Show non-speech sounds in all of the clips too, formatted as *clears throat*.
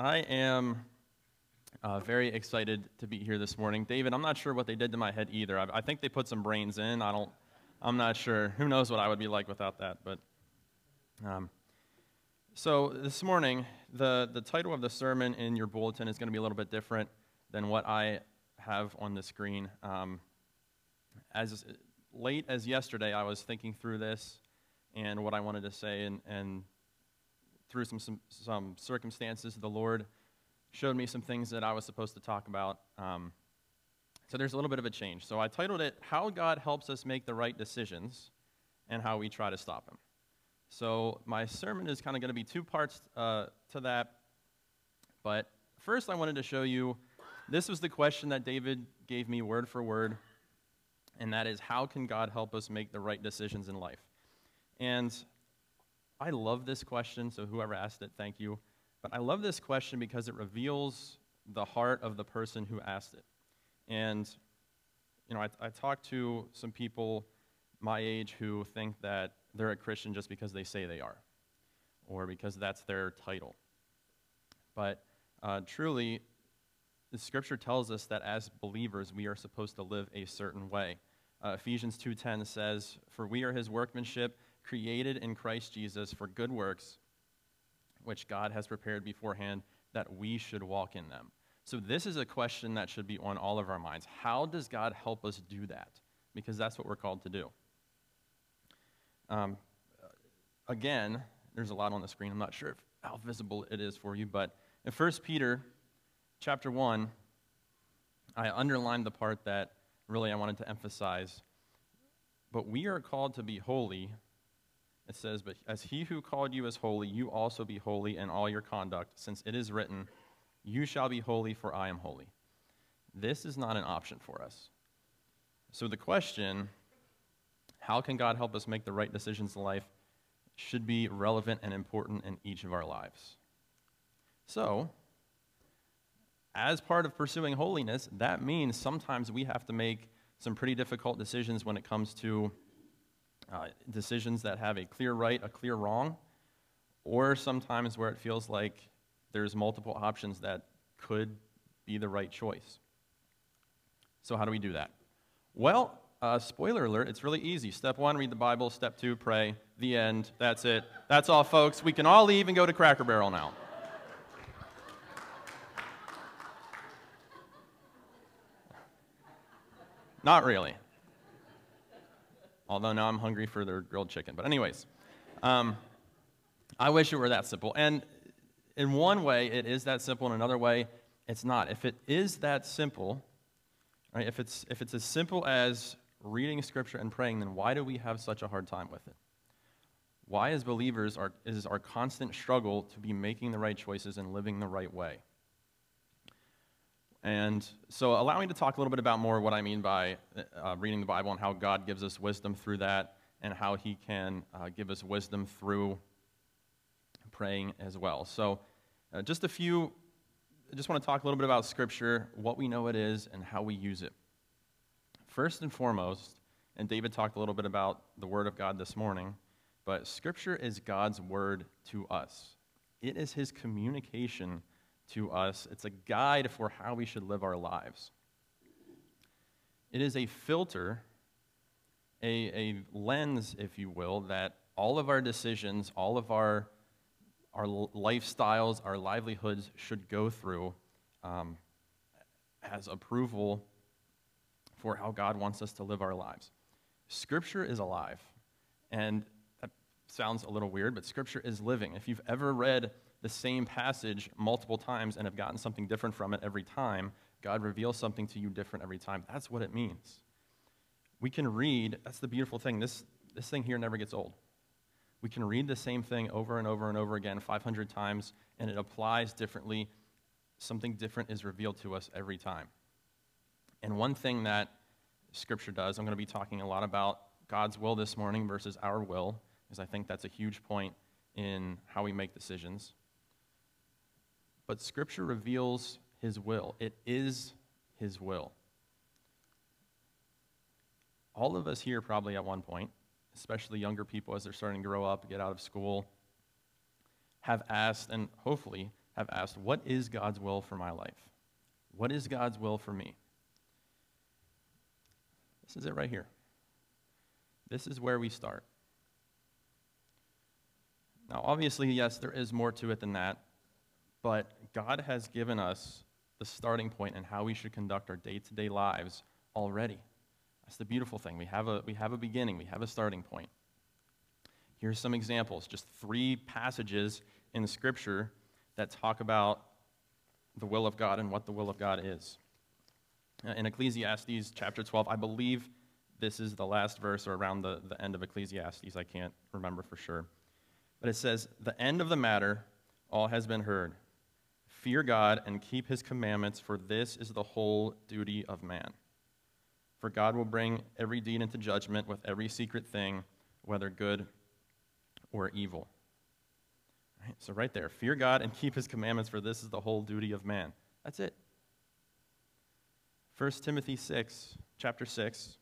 I am uh, very excited to be here this morning. David, I'm not sure what they did to my head either. I, I, think they put some brains in. I don't, I'm not sure. Who knows what I would be like without that? But um, so this morning, the, the title of the sermon in your bulletin is going to be a little bit different than what I have on the screen. Um, as late as yesterday, I was thinking through this and what I wanted to say, and, and through some, some, some circumstances, the Lord showed me some things that I was supposed to talk about. Um, so there's a little bit of a change. So I titled it, How God Helps Us Make the Right Decisions and How We Try to Stop Him. So my sermon is kind of going to be two parts uh, to that. But first, I wanted to show you this was the question that David gave me word for word, and that is, How can God help us make the right decisions in life? And I love this question, so whoever asked it, thank you. But I love this question because it reveals the heart of the person who asked it. And, you know, I, I talked to some people my age who think that they're a Christian just because they say they are, or because that's their title. But uh, truly, the scripture tells us that as believers, we are supposed to live a certain way. Uh, Ephesians 2.10 says, For we are his workmanship, created in Christ Jesus for good works, which God has prepared beforehand that we should walk in them. So, this is a question that should be on all of our minds. How does God help us do that? Because that's what we're called to do. Um, again, there's a lot on the screen. I'm not sure if, how visible it is for you, but in 1 Peter chapter 1, I underlined the part that really I wanted to emphasize. But we are called to be holy it says, But as he who called you is holy, you also be holy in all your conduct, since it is written, You shall be holy, for I am holy. This is not an option for us. So the question, how can God help us make the right decisions in life, should be relevant and important in each of our lives. So, as part of pursuing holiness, that means sometimes we have to make some pretty difficult decisions when it comes to uh, decisions that have a clear right, a clear wrong, or sometimes where it feels like there's multiple options that could be the right choice. So, how do we do that? Well, uh, spoiler alert, it's really easy. Step one, read the Bible. Step two, pray. The end. That's it. That's all, folks. We can all leave and go to Cracker Barrel now. Not really. Although now I'm hungry for their grilled chicken. But, anyways, um, I wish it were that simple. And in one way, it is that simple. In another way, it's not. If it is that simple, right, if, it's, if it's as simple as reading Scripture and praying, then why do we have such a hard time with it? Why, as believers, are, is our constant struggle to be making the right choices and living the right way? And so, allow me to talk a little bit about more what I mean by uh, reading the Bible and how God gives us wisdom through that, and how He can uh, give us wisdom through praying as well. So, uh, just a few, I just want to talk a little bit about Scripture, what we know it is, and how we use it. First and foremost, and David talked a little bit about the Word of God this morning, but Scripture is God's Word to us, it is His communication to us. It's a guide for how we should live our lives. It is a filter, a, a lens, if you will, that all of our decisions, all of our, our lifestyles, our livelihoods should go through um, as approval for how God wants us to live our lives. Scripture is alive. And that sounds a little weird, but Scripture is living. If you've ever read the same passage multiple times and have gotten something different from it every time, God reveals something to you different every time. That's what it means. We can read, that's the beautiful thing. This, this thing here never gets old. We can read the same thing over and over and over again 500 times, and it applies differently. Something different is revealed to us every time. And one thing that Scripture does, I'm going to be talking a lot about God's will this morning versus our will, because I think that's a huge point in how we make decisions but Scripture reveals His will. It is His will. All of us here, probably at one point, especially younger people as they're starting to grow up, get out of school, have asked, and hopefully have asked, What is God's will for my life? What is God's will for me? This is it right here. This is where we start. Now, obviously, yes, there is more to it than that, but God has given us the starting point and how we should conduct our day to day lives already. That's the beautiful thing. We have, a, we have a beginning, we have a starting point. Here's some examples just three passages in Scripture that talk about the will of God and what the will of God is. Uh, in Ecclesiastes chapter 12, I believe this is the last verse or around the, the end of Ecclesiastes. I can't remember for sure. But it says, The end of the matter, all has been heard. Fear God and keep his commandments, for this is the whole duty of man. For God will bring every deed into judgment with every secret thing, whether good or evil. Right, so, right there, fear God and keep his commandments, for this is the whole duty of man. That's it. 1 Timothy 6, chapter 6,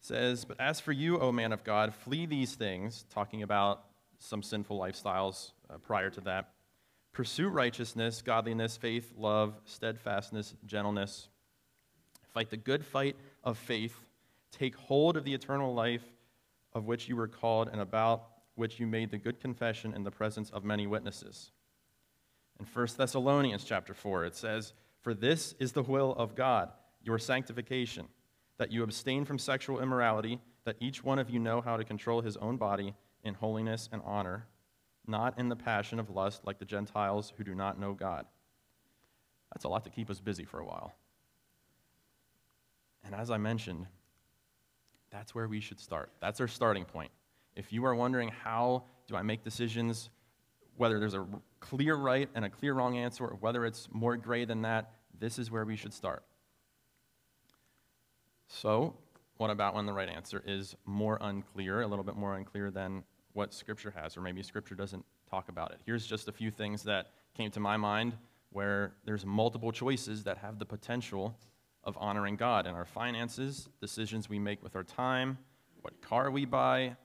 says, But as for you, O man of God, flee these things, talking about some sinful lifestyles uh, prior to that. Pursue righteousness, godliness, faith, love, steadfastness, gentleness. Fight the good fight of faith. Take hold of the eternal life of which you were called and about which you made the good confession in the presence of many witnesses. In 1 Thessalonians chapter 4, it says, For this is the will of God, your sanctification, that you abstain from sexual immorality, that each one of you know how to control his own body in holiness and honor, not in the passion of lust like the Gentiles who do not know God. That's a lot to keep us busy for a while. And as I mentioned, that's where we should start. That's our starting point. If you are wondering how do I make decisions, whether there's a clear right and a clear wrong answer, or whether it's more gray than that, this is where we should start. So, what about when the right answer is more unclear, a little bit more unclear than what Scripture has, or maybe Scripture doesn't talk about it? Here's just a few things that came to my mind where there's multiple choices that have the potential of honoring God in our finances, decisions we make with our time, what car we buy,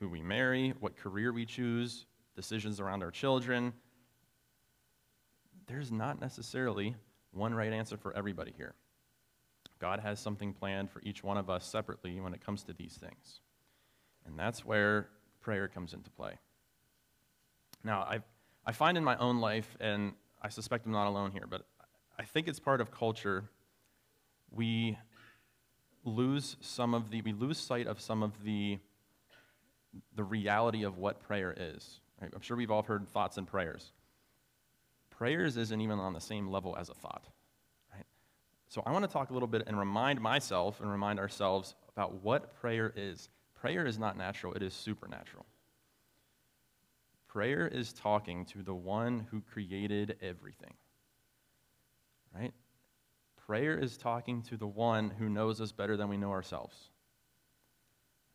who we marry, what career we choose, decisions around our children. There's not necessarily one right answer for everybody here. God has something planned for each one of us separately when it comes to these things. And that's where prayer comes into play. Now, I, I find in my own life, and I suspect I'm not alone here, but I think it's part of culture, we lose some of the, we lose sight of some of the the reality of what prayer is. Right? I'm sure we've all heard thoughts and prayers. Prayers isn't even on the same level as a thought. Right? So I want to talk a little bit and remind myself and remind ourselves about what prayer is. Prayer is not natural, it is supernatural. Prayer is talking to the one who created everything. Right? Prayer is talking to the one who knows us better than we know ourselves.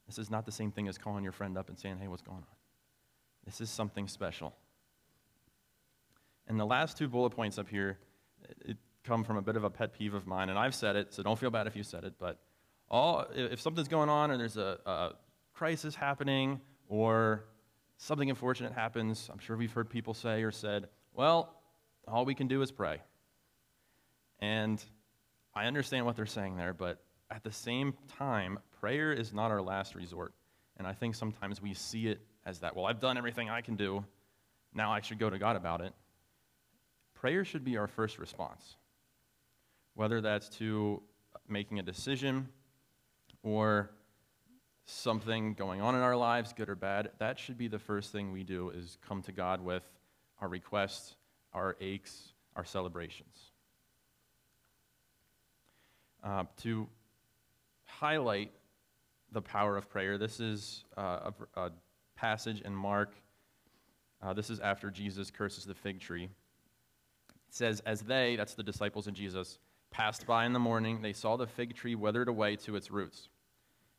This is not the same thing as calling your friend up and saying, hey, what's going on? This is something special. And the last two bullet points up here come from a bit of a pet peeve of mine, and I've said it, so don't feel bad if you said it, but all, if something's going on and there's a, a crisis happening or something unfortunate happens, I'm sure we've heard people say or said, well, all we can do is pray. And I understand what they're saying there, but at the same time, prayer is not our last resort. And I think sometimes we see it as that. Well, I've done everything I can do. Now I should go to God about it. Prayer should be our first response, whether that's to making a decision or something going on in our lives, good or bad. That should be the first thing we do is come to God with our requests, our aches, our celebrations. Uh, to highlight the power of prayer. This is uh, a, a, passage in Mark. Uh, this is after Jesus curses the fig tree. It says, As they, that's the disciples of Jesus, passed by in the morning, they saw the fig tree withered away to its roots.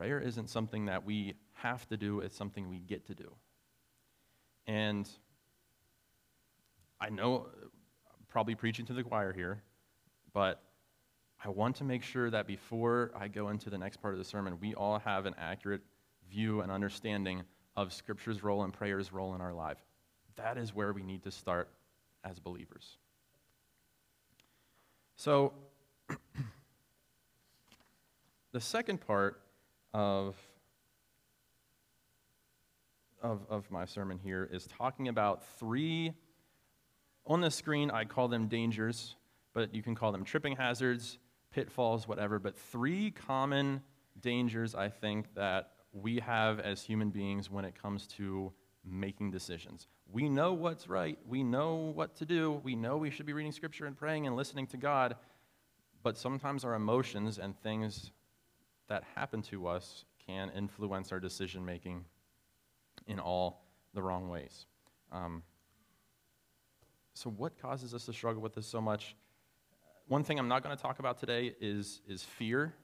Prayer isn't something that we have to do, it's something we get to do. And I know I'm probably preaching to the choir here, but I want to make sure that before I go into the next part of the sermon, we all have an accurate view and understanding of Scripture's role and prayer's role in our life. That is where we need to start as believers. So, *clears throat* the second part of, of, of my sermon here is talking about three, on the screen, I call them dangers, but you can call them tripping hazards, pitfalls, whatever, but three common dangers I think that we have as human beings when it comes to making decisions. We know what's right, we know what to do, we know we should be reading scripture and praying and listening to God, but sometimes our emotions and things that happen to us can influence our decision making in all the wrong ways. Um, so, what causes us to struggle with this so much? One thing I'm not going to talk about today is, is fear.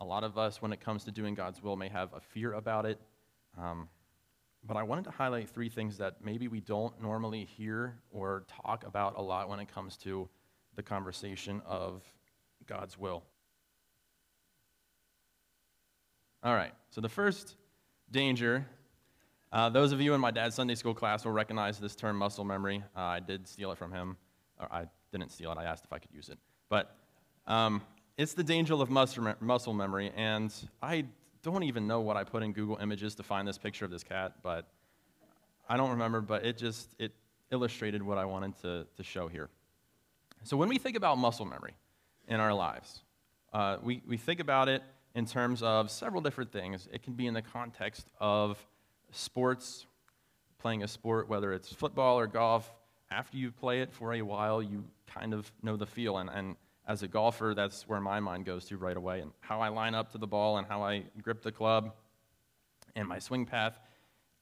A lot of us, when it comes to doing God's will, may have a fear about it. Um, but I wanted to highlight three things that maybe we don't normally hear or talk about a lot when it comes to the conversation of God's will. All right, so the first danger, uh, those of you in my dad's Sunday school class will recognize this term muscle memory. Uh, I did steal it from him. Or I didn't steal it, I asked if I could use it. But um, it's the danger of muscle memory, and I don't even know what I put in Google Images to find this picture of this cat, but I don't remember, but it just it illustrated what I wanted to, to show here. So when we think about muscle memory in our lives, uh, we, we think about it in terms of several different things. It can be in the context of sports, playing a sport, whether it's football or golf. After you play it for a while, you kind of know the feel, and, and as a golfer, that's where my mind goes to right away. And how I line up to the ball and how I grip the club and my swing path.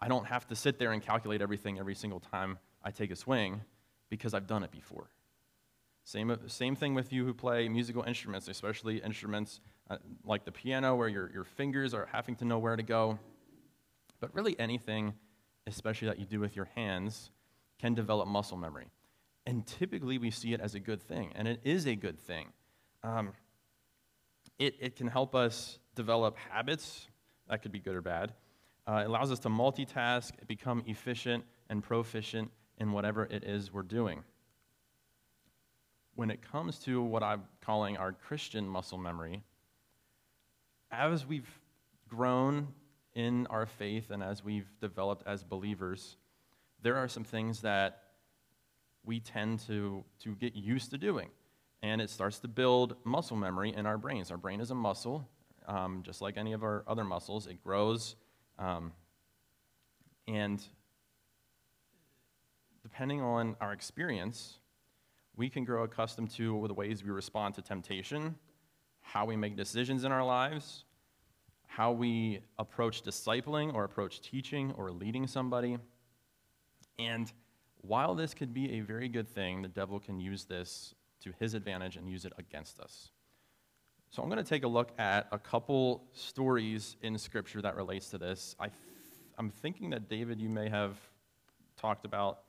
I don't have to sit there and calculate everything every single time I take a swing because I've done it before. Same, same thing with you who play musical instruments, especially instruments uh, like the piano where your, your fingers are having to know where to go. But really, anything, especially that you do with your hands, can develop muscle memory. And typically we see it as a good thing, and it is a good thing. Um, it, it can help us develop habits, that could be good or bad. Uh, it allows us to multitask, become efficient and proficient in whatever it is we're doing. When it comes to what I'm calling our Christian muscle memory, as we've grown in our faith and as we've developed as believers, there are some things that we tend to, to get used to doing. And it starts to build muscle memory in our brains. Our brain is a muscle, um, just like any of our other muscles. It grows. Um, and depending on our experience, we can grow accustomed to the ways we respond to temptation, how we make decisions in our lives, how we approach discipling or approach teaching or leading somebody. And while this could be a very good thing, the devil can use this to his advantage and use it against us. So I'm going to take a look at a couple stories in Scripture that relates to this. I am thinking that David, you may have talked about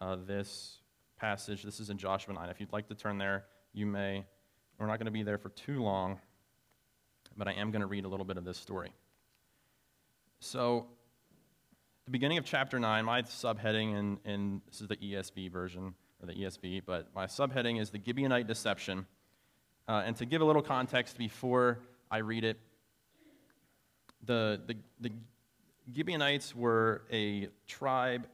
uh, this passage. This is in Joshua 9. If you'd like to turn there, you may. We're not going to be there for too long, but I am going to read a little bit of this story. So the beginning of chapter 9, my subheading, in, in this is the ESV version, or the ESV, but my subheading is the Gibeonite deception. Uh, and to give a little context before I read it, the, the, the Gibeonites were a tribe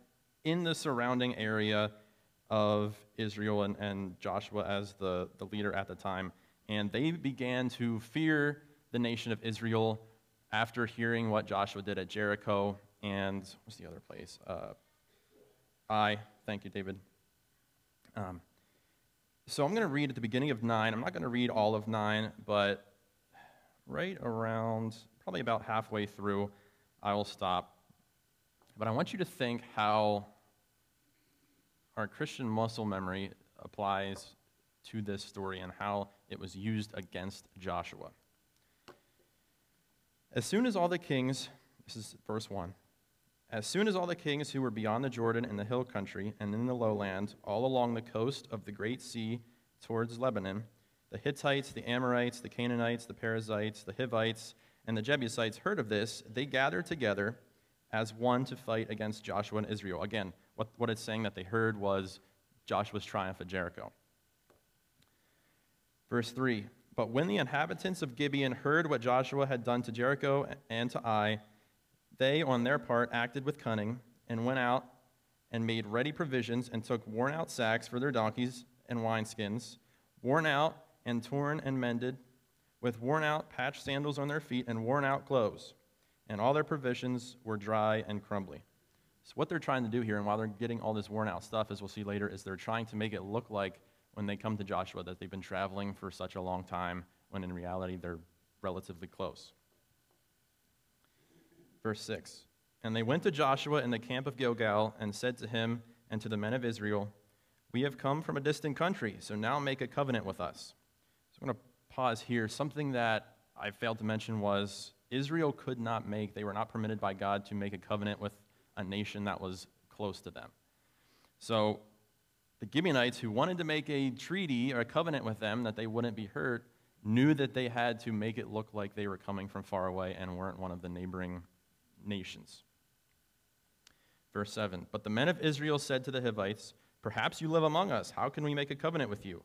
in the surrounding area of Israel and, and Joshua as the, the leader at the time. And they began to fear the nation of Israel after hearing what Joshua did at Jericho and what's the other place? Uh, Ai. Thank you, David. Um, so I'm going to read at the beginning of 9. I'm not going to read all of 9, but right around, probably about halfway through, I will stop. But I want you to think how our Christian muscle memory applies to this story and how it was used against Joshua. As soon as all the kings, this is verse 1, as soon as all the kings who were beyond the Jordan in the hill country and in the lowland, all along the coast of the great sea towards Lebanon, the Hittites, the Amorites, the Canaanites, the Perizzites, the Hivites, and the Jebusites heard of this, they gathered together as one to fight against Joshua and Israel. Again, what, what it's saying that they heard was Joshua's triumph at Jericho. Verse 3 But when the inhabitants of Gibeon heard what Joshua had done to Jericho and to Ai, they, on their part, acted with cunning and went out and made ready provisions and took worn out sacks for their donkeys and wineskins, worn out and torn and mended, with worn out patched sandals on their feet and worn out clothes and all their provisions were dry and crumbly. So, what they're trying to do here, and while they're getting all this worn out stuff, as we'll see later, is they're trying to make it look like when they come to Joshua that they've been traveling for such a long time, when in reality they're relatively close. Verse 6 And they went to Joshua in the camp of Gilgal and said to him and to the men of Israel, We have come from a distant country, so now make a covenant with us. So I'm going to pause here. Something that I failed to mention was Israel could not make, they were not permitted by God to make a covenant with a nation that was close to them. So the Gibeonites, who wanted to make a treaty or a covenant with them that they wouldn't be hurt, knew that they had to make it look like they were coming from far away and weren't one of the neighboring nations. Verse 7 But the men of Israel said to the Hivites, Perhaps you live among us. How can we make a covenant with you?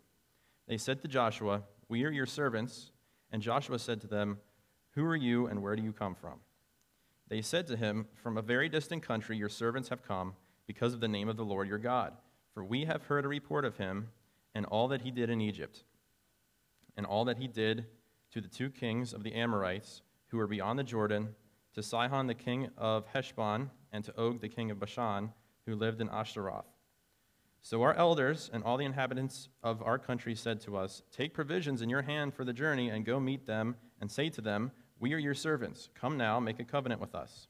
They said to Joshua, We are your servants. And Joshua said to them, who are you and where do you come from? They said to him, From a very distant country your servants have come because of the name of the Lord your God. For we have heard a report of him and all that he did in Egypt, and all that he did to the two kings of the Amorites who were beyond the Jordan, to Sihon the king of Heshbon, and to Og the king of Bashan, who lived in Ashtaroth. So our elders and all the inhabitants of our country said to us, Take provisions in your hand for the journey and go meet them and say to them, We are your servants. Come now, make a covenant with us.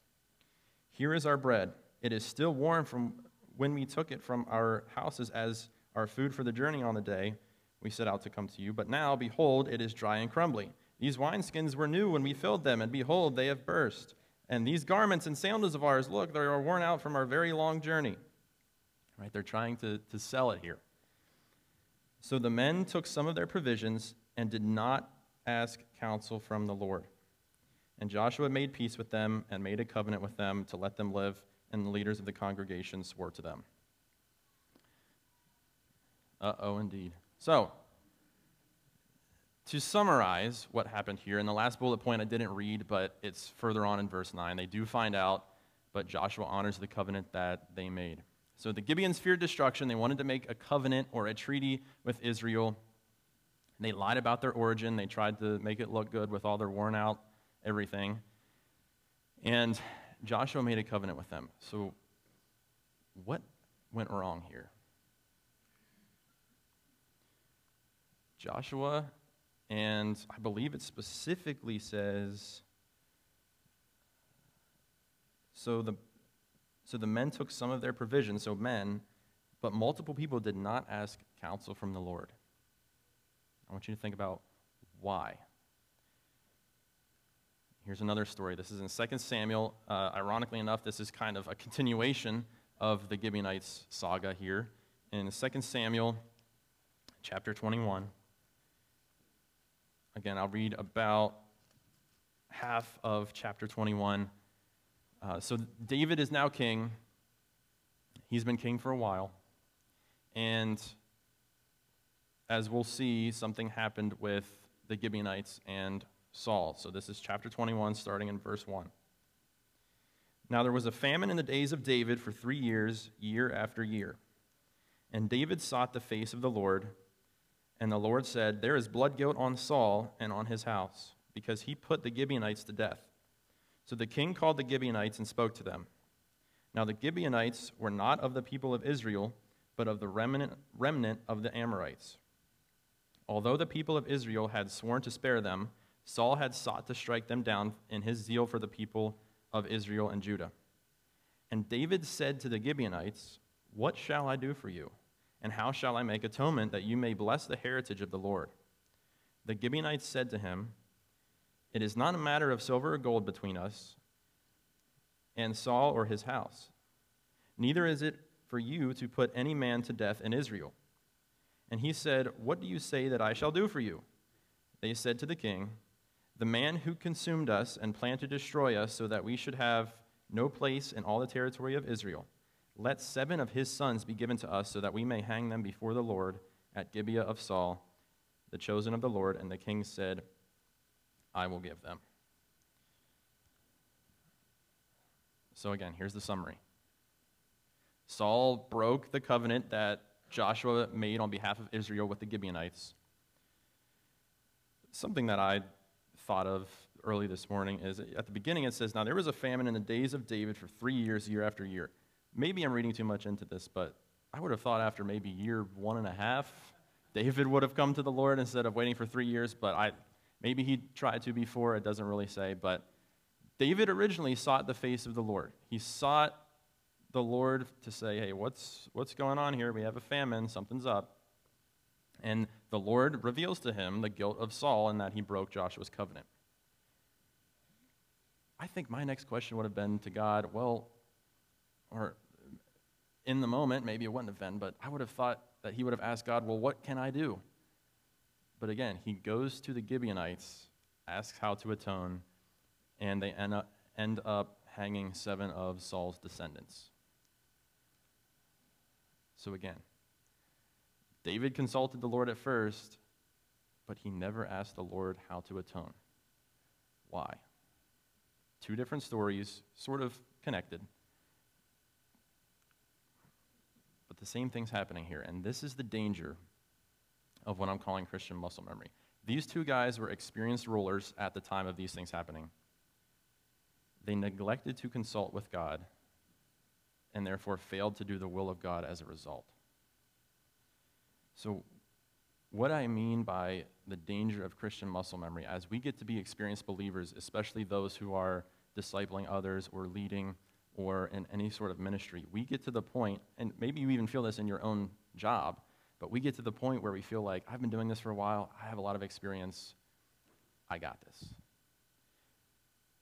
Here is our bread. It is still warm from when we took it from our houses as our food for the journey on the day we set out to come to you. But now, behold, it is dry and crumbly. These wineskins were new when we filled them, and behold, they have burst. And these garments and sandals of ours, look, they are worn out from our very long journey. Right? They're trying to, to sell it here. So the men took some of their provisions and did not ask counsel from the Lord. And Joshua made peace with them and made a covenant with them to let them live, and the leaders of the congregation swore to them. Uh oh, indeed. So, to summarize what happened here, in the last bullet point I didn't read, but it's further on in verse 9. They do find out, but Joshua honors the covenant that they made. So the Gibeons feared destruction. They wanted to make a covenant or a treaty with Israel. They lied about their origin. They tried to make it look good with all their worn out everything. And Joshua made a covenant with them. So, what went wrong here? Joshua, and I believe it specifically says so the so the men took some of their provisions, so men, but multiple people did not ask counsel from the Lord. I want you to think about why. Here's another story. This is in 2 Samuel. Uh, ironically enough, this is kind of a continuation of the Gibeonites saga here. In 2 Samuel chapter 21, again, I'll read about half of chapter 21. Uh, so David is now king. He's been king for a while. And as we'll see, something happened with the Gibeonites and Saul. So this is chapter 21, starting in verse 1. Now there was a famine in the days of David for three years, year after year. And David sought the face of the Lord, and the Lord said, There is blood guilt on Saul and on his house, because he put the Gibeonites to death. So the king called the Gibeonites and spoke to them. Now the Gibeonites were not of the people of Israel, but of the remnant, remnant of the Amorites. Although the people of Israel had sworn to spare them, Saul had sought to strike them down in his zeal for the people of Israel and Judah. And David said to the Gibeonites, What shall I do for you? And how shall I make atonement that you may bless the heritage of the Lord? The Gibeonites said to him, It is not a matter of silver or gold between us and Saul or his house. Neither is it for you to put any man to death in Israel. And he said, What do you say that I shall do for you? They said to the king, The man who consumed us and planned to destroy us so that we should have no place in all the territory of Israel. Let seven of his sons be given to us so that we may hang them before the Lord at Gibeah of Saul, the chosen of the Lord. And the king said, I will give them. So, again, here's the summary Saul broke the covenant that Joshua made on behalf of Israel with the Gibeonites. Something that I thought of early this morning is at the beginning it says, Now there was a famine in the days of David for three years, year after year. Maybe I'm reading too much into this, but I would have thought after maybe year one and a half, David would have come to the Lord instead of waiting for three years, but I, maybe he tried to before, it doesn't really say. But David originally sought the face of the Lord. He sought the Lord to say, hey, what's, what's going on here? We have a famine, something's up. And the Lord reveals to him the guilt of Saul and that he broke Joshua's covenant. I think my next question would have been to God, well, or in the moment, maybe it wouldn't have been, but I would have thought that he would have asked God, well, what can I do? But again, he goes to the Gibeonites, asks how to atone, and they end up, end up hanging seven of Saul's descendants. So again, David consulted the Lord at first, but he never asked the Lord how to atone. Why? Two different stories, sort of connected. But the same thing's happening here. And this is the danger of what I'm calling Christian muscle memory. These two guys were experienced rulers at the time of these things happening. They neglected to consult with God and therefore failed to do the will of God as a result. So, what I mean by the danger of Christian muscle memory, as we get to be experienced believers, especially those who are discipling others or leading or in any sort of ministry, we get to the point, and maybe you even feel this in your own job, but we get to the point where we feel like, I've been doing this for a while, I have a lot of experience, I got this.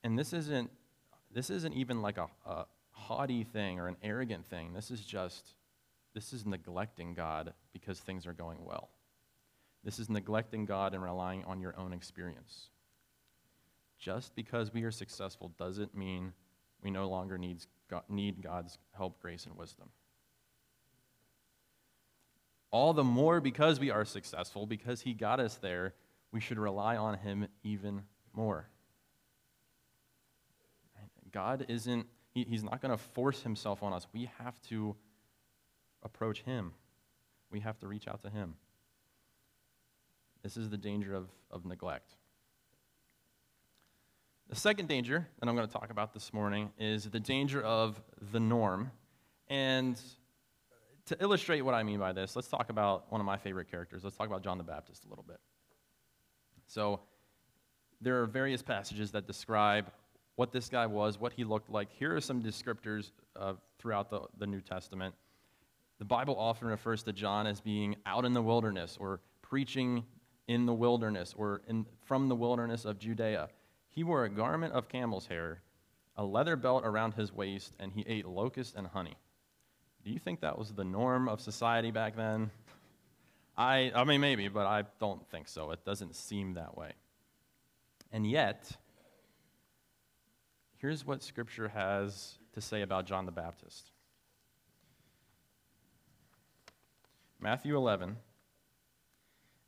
And this isn't, this isn't even like a, a haughty thing or an arrogant thing. This is just, this is neglecting God because things are going well. This is neglecting God and relying on your own experience. Just because we are successful doesn't mean we no longer needs, need God's help, grace, and wisdom. All the more because we are successful, because He got us there, we should rely on Him even more. God isn't, he, He's not going to force Himself on us. We have to approach Him, we have to reach out to Him. This is the danger of, of neglect. The second danger that I'm going to talk about this morning is the danger of the norm. And to illustrate what I mean by this, let's talk about one of my favorite characters. Let's talk about John the Baptist a little bit. So, there are various passages that describe what this guy was, what he looked like. Here are some descriptors uh, throughout the, the New Testament. The Bible often refers to John as being out in the wilderness or preaching in the wilderness or in, from the wilderness of Judea. He wore a garment of camel's hair, a leather belt around his waist, and he ate locusts and honey. Do you think that was the norm of society back then? I, I mean, maybe, but I don't think so. It doesn't seem that way. And yet, here's what Scripture has to say about John the Baptist Matthew 11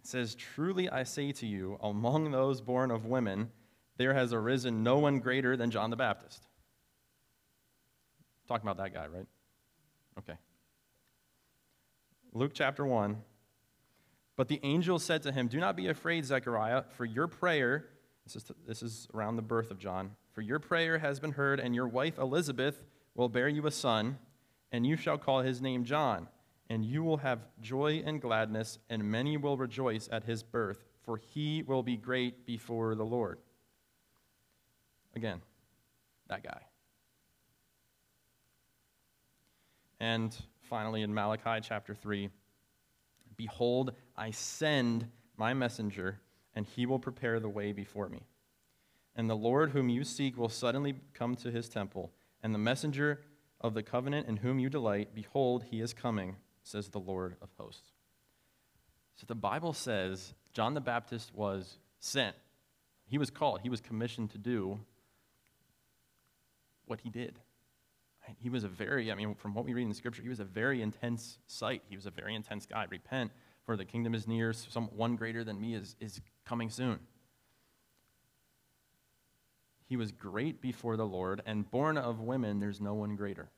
it says, Truly I say to you, among those born of women, there has arisen no one greater than John the Baptist. Talking about that guy, right? Okay. Luke chapter 1. But the angel said to him, Do not be afraid, Zechariah, for your prayer, this is, this is around the birth of John, for your prayer has been heard, and your wife Elizabeth will bear you a son, and you shall call his name John. And you will have joy and gladness, and many will rejoice at his birth, for he will be great before the Lord. Again, that guy. And finally, in Malachi chapter 3, Behold, I send my messenger, and he will prepare the way before me. And the Lord whom you seek will suddenly come to his temple, and the messenger of the covenant in whom you delight, behold, he is coming, says the Lord of hosts. So the Bible says John the Baptist was sent. He was called, he was commissioned to do what he did. He was a very, I mean, from what we read in the scripture, he was a very intense sight. He was a very intense guy. Repent, for the kingdom is near. Some, one greater than me is, is coming soon. He was great before the Lord, and born of women, there's no one greater.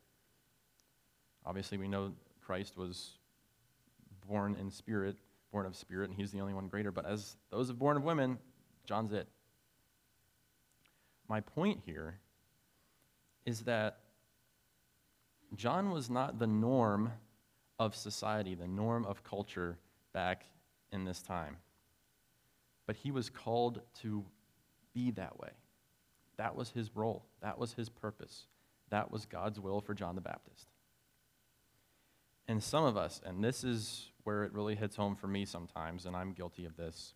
Obviously, we know Christ was born in spirit, born of spirit, and he's the only one greater. But as those of born of women, John's it. My point here is that John was not the norm of society, the norm of culture back in this time. But he was called to be that way. That was his role, that was his purpose, that was God's will for John the Baptist. And some of us, and this is where it really hits home for me sometimes, and I'm guilty of this,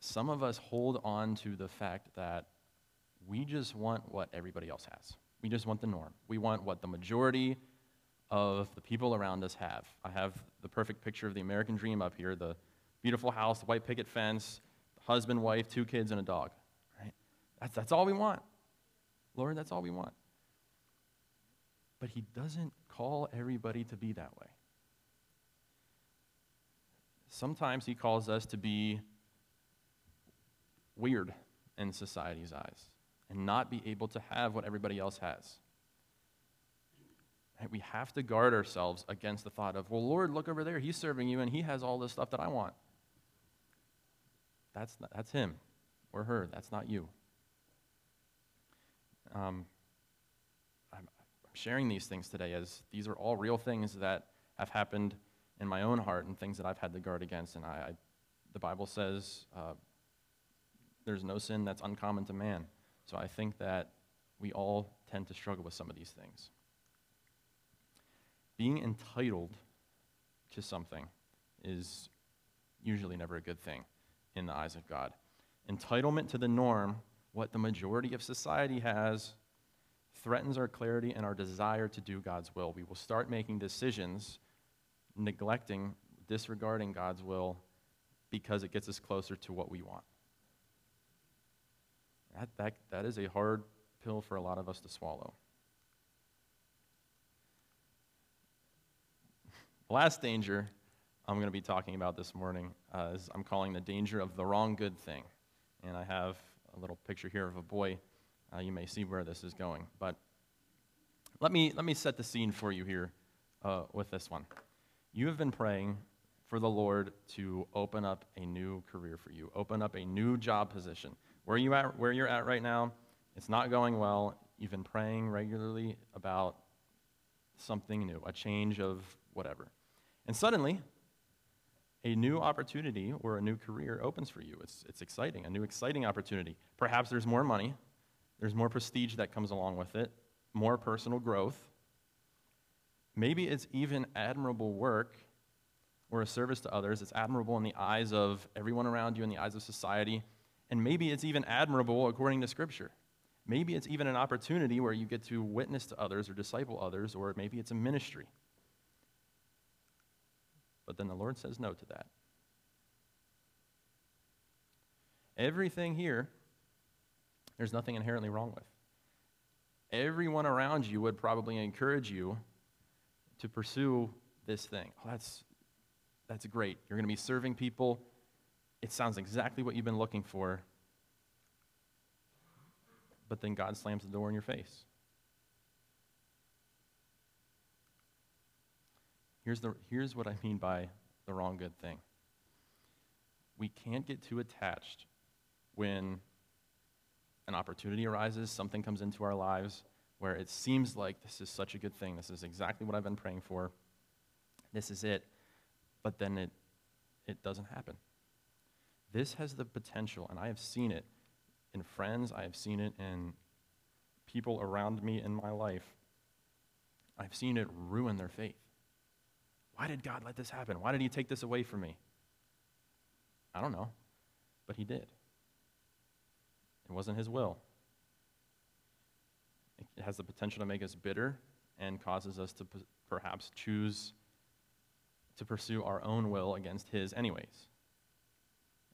some of us hold on to the fact that we just want what everybody else has. We just want the norm. We want what the majority of the people around us have. I have the perfect picture of the American dream up here the beautiful house, the white picket fence, husband, wife, two kids, and a dog. Right? That's, that's all we want. Lord, that's all we want. But He doesn't call everybody to be that way. Sometimes He calls us to be weird in society's eyes and not be able to have what everybody else has. We have to guard ourselves against the thought of, well, Lord, look over there. He's serving you and he has all this stuff that I want. That's, not, that's him or her. That's not you. Um, sharing these things today as these are all real things that have happened in my own heart and things that I've had to guard against. And I, I the Bible says uh, there's no sin that's uncommon to man. So I think that we all tend to struggle with some of these things. Being entitled to something is usually never a good thing in the eyes of God. Entitlement to the norm, what the majority of society has, threatens our clarity and our desire to do God's will. We will start making decisions neglecting, disregarding God's will because it gets us closer to what we want. That, that, that is a hard pill for a lot of us to swallow. The *laughs* last danger I'm going to be talking about this morning uh, is I'm calling the danger of the wrong good thing. And I have a little picture here of a boy. Uh, you may see where this is going. But let me, let me set the scene for you here uh, with this one. You have been praying for the Lord to open up a new career for you, open up a new job position. Where, you at, where you're at right now, it's not going well. You've been praying regularly about something new, a change of whatever. And suddenly, a new opportunity or a new career opens for you. It's, it's exciting, a new exciting opportunity. Perhaps there's more money, there's more prestige that comes along with it, more personal growth. Maybe it's even admirable work or a service to others. It's admirable in the eyes of everyone around you, in the eyes of society. And maybe it's even admirable according to Scripture. Maybe it's even an opportunity where you get to witness to others or disciple others, or maybe it's a ministry. But then the Lord says no to that. Everything here, there's nothing inherently wrong with. Everyone around you would probably encourage you to pursue this thing. Oh, that's, that's great. You're going to be serving people it sounds exactly what you've been looking for, but then God slams the door in your face. Here's, the, here's what I mean by the wrong good thing. We can't get too attached when an opportunity arises, something comes into our lives where it seems like this is such a good thing. This is exactly what I've been praying for. This is it. But then it, it doesn't happen. This has the potential, and I have seen it in friends, I have seen it in people around me in my life. I've seen it ruin their faith. Why did God let this happen? Why did He take this away from me? I don't know, but He did. It wasn't His will. It has the potential to make us bitter and causes us to perhaps choose to pursue our own will against His, anyways.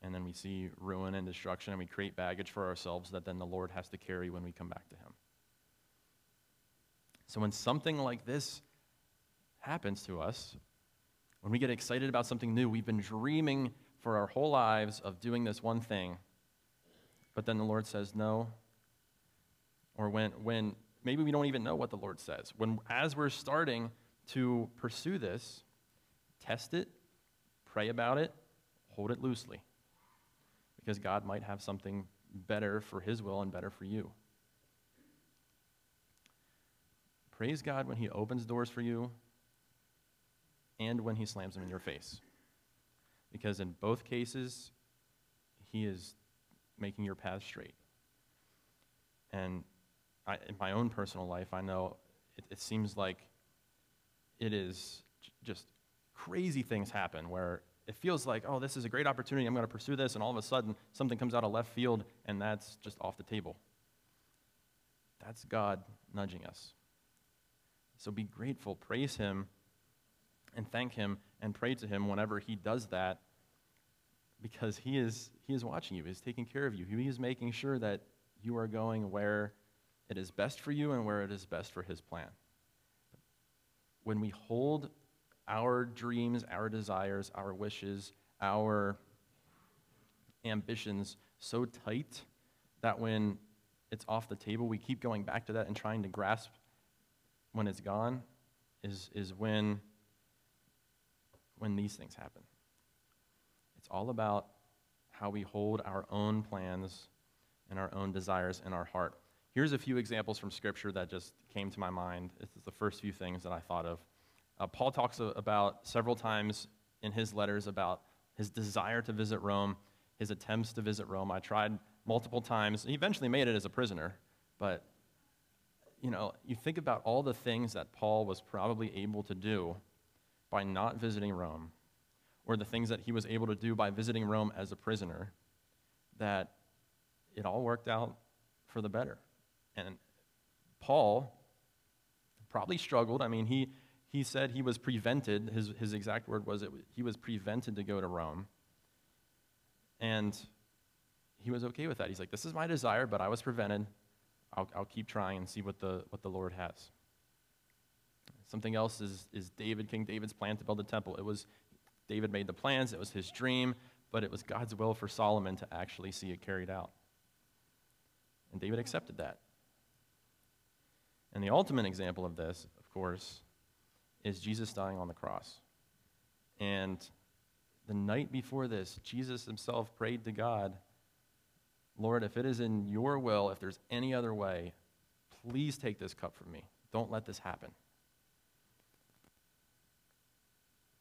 And then we see ruin and destruction, and we create baggage for ourselves that then the Lord has to carry when we come back to Him. So when something like this happens to us, when we get excited about something new, we've been dreaming for our whole lives of doing this one thing, but then the Lord says no. Or when, when maybe we don't even know what the Lord says. When, as we're starting to pursue this, test it, pray about it, hold it loosely. Because God might have something better for His will and better for you. Praise God when He opens doors for you and when He slams them in your face. Because in both cases, He is making your path straight. And I, in my own personal life, I know it, it seems like it is j- just crazy things happen where it feels like, oh, this is a great opportunity. I'm going to pursue this. And all of a sudden, something comes out of left field, and that's just off the table. That's God nudging us. So be grateful, praise Him, and thank Him, and pray to Him whenever He does that, because He is, he is watching you, he is taking care of you, He is making sure that you are going where it is best for you and where it is best for His plan. When we hold our dreams, our desires, our wishes, our ambitions so tight that when it's off the table, we keep going back to that and trying to grasp when it's gone is, is when, when these things happen. All about how we hold our own plans and our own desires in our heart. Here's a few examples from Scripture that just came to my mind. This is the first few things that I thought of. Uh, Paul talks about several times in his letters about his desire to visit Rome, his attempts to visit Rome. I tried multiple times. He eventually made it as a prisoner, but you know, you think about all the things that Paul was probably able to do by not visiting Rome, or the things that he was able to do by visiting Rome as a prisoner, that it all worked out for the better. And Paul probably struggled. I mean, he, he said he was prevented, his, his exact word was it, he was prevented to go to Rome. And he was okay with that. He's like, This is my desire, but I was prevented. I'll, I'll keep trying and see what the, what the Lord has. Something else is, is David, King David's plan to build the temple. It was, David made the plans, it was his dream, but it was God's will for Solomon to actually see it carried out. And David accepted that. And the ultimate example of this, of course, is Jesus dying on the cross. And the night before this, Jesus himself prayed to God Lord, if it is in your will, if there's any other way, please take this cup from me. Don't let this happen.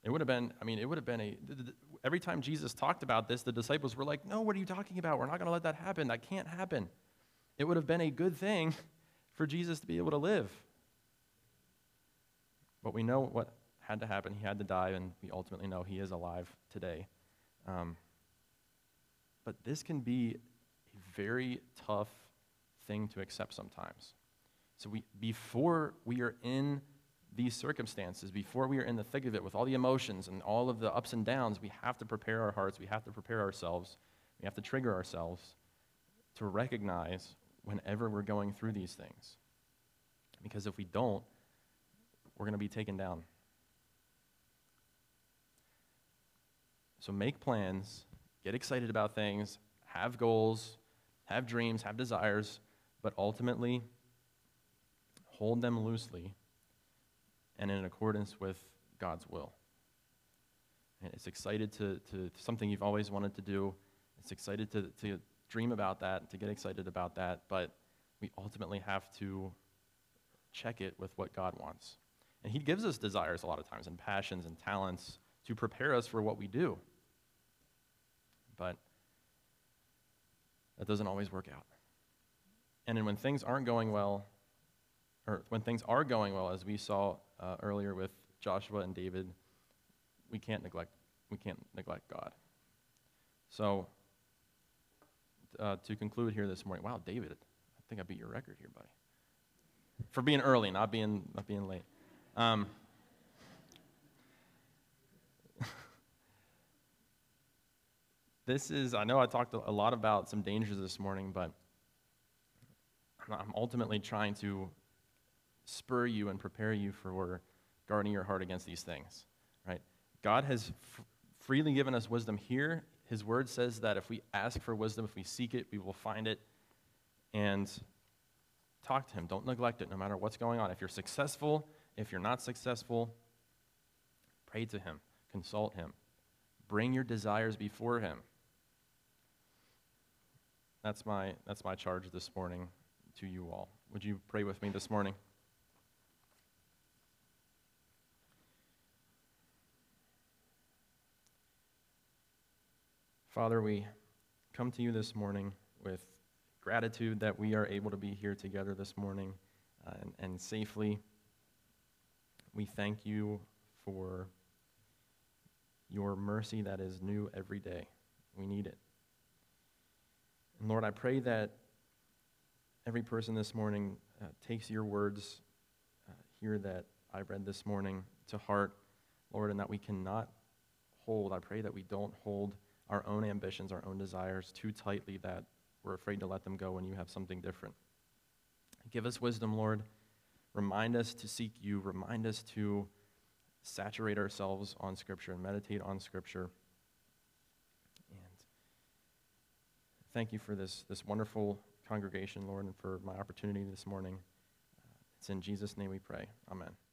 It would have been, I mean, it would have been a, every time Jesus talked about this, the disciples were like, no, what are you talking about? We're not going to let that happen. That can't happen. It would have been a good thing *laughs* for Jesus to be able to live. But we know what had to happen. He had to die, and we ultimately know he is alive today. Um, but this can be a very tough thing to accept sometimes. So we, before we are in these circumstances, before we are in the thick of it with all the emotions and all of the ups and downs, we have to prepare our hearts, we have to prepare ourselves, we have to trigger ourselves to recognize whenever we're going through these things. Because if we don't, we're going to be taken down. So make plans, get excited about things, have goals, have dreams, have desires, but ultimately hold them loosely and in accordance with God's will. And it's excited to, to, something you've always wanted to do. It's excited to, to dream about that, to get excited about that, but we ultimately have to check it with what God wants. And He gives us desires a lot of times, and passions and talents to prepare us for what we do. But that doesn't always work out. And then when things aren't going well, or when things are going well, as we saw uh, earlier with Joshua and David, we can't neglect we can't neglect God. So, uh, to conclude here this morning, wow, David, I think I beat your record here, buddy, for being early, not being not being late. Um, *laughs* this is I know I talked a lot about some dangers this morning, but I'm ultimately trying to spur you and prepare you for guarding your heart against these things, right? God has f- freely given us wisdom here. His word says that if we ask for wisdom, if we seek it, we will find it. And talk to Him. Don't neglect it no matter what's going on. If you're successful, if you're not successful, pray to Him, consult Him, bring your desires before Him. That's my, that's my charge this morning to you all. Would you pray with me this morning? Father, we come to you this morning with gratitude that we are able to be here together this morning uh, and, and safely. We thank you for your mercy that is new every day. We need it. And Lord, I pray that every person this morning uh, takes your words uh, here that I read this morning to heart, Lord, and that we cannot hold. I pray that we don't hold our own ambitions, our own desires too tightly that we're afraid to let them go when you have something different. Give us wisdom, Lord. Remind us to seek you. Remind us to saturate ourselves on Scripture and meditate on Scripture. And thank you for this, this wonderful congregation, Lord, and for my opportunity this morning. It's in Jesus' name we pray. Amen.